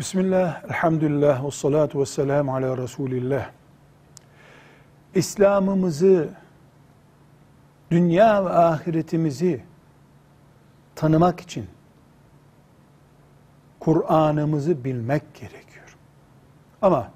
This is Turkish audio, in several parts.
Bismillah, elhamdülillah, ve salatu ve selamu ala Resulillah. İslam'ımızı, dünya ve ahiretimizi tanımak için Kur'an'ımızı bilmek gerekiyor. Ama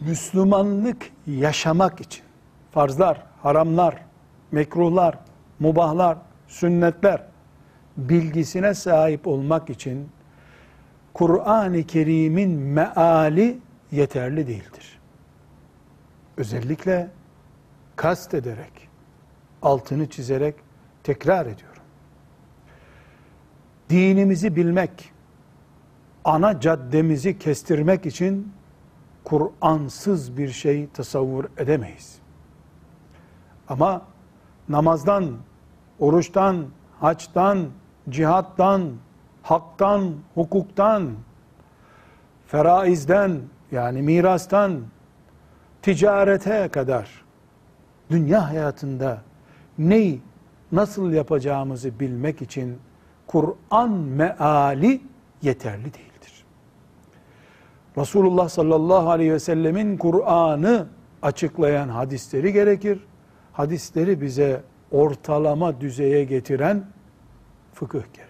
Müslümanlık yaşamak için farzlar, haramlar, mekruhlar, mubahlar, sünnetler bilgisine sahip olmak için Kur'an-ı Kerim'in meali yeterli değildir. Özellikle kast ederek, altını çizerek tekrar ediyorum. Dinimizi bilmek, ana caddemizi kestirmek için Kur'ansız bir şey tasavvur edemeyiz. Ama namazdan, oruçtan, haçtan, cihattan, haktan, hukuktan, feraizden yani mirastan, ticarete kadar dünya hayatında neyi nasıl yapacağımızı bilmek için Kur'an meali yeterli değildir. Resulullah sallallahu aleyhi ve sellemin Kur'an'ı açıklayan hadisleri gerekir. Hadisleri bize ortalama düzeye getiren fıkıh gerekir.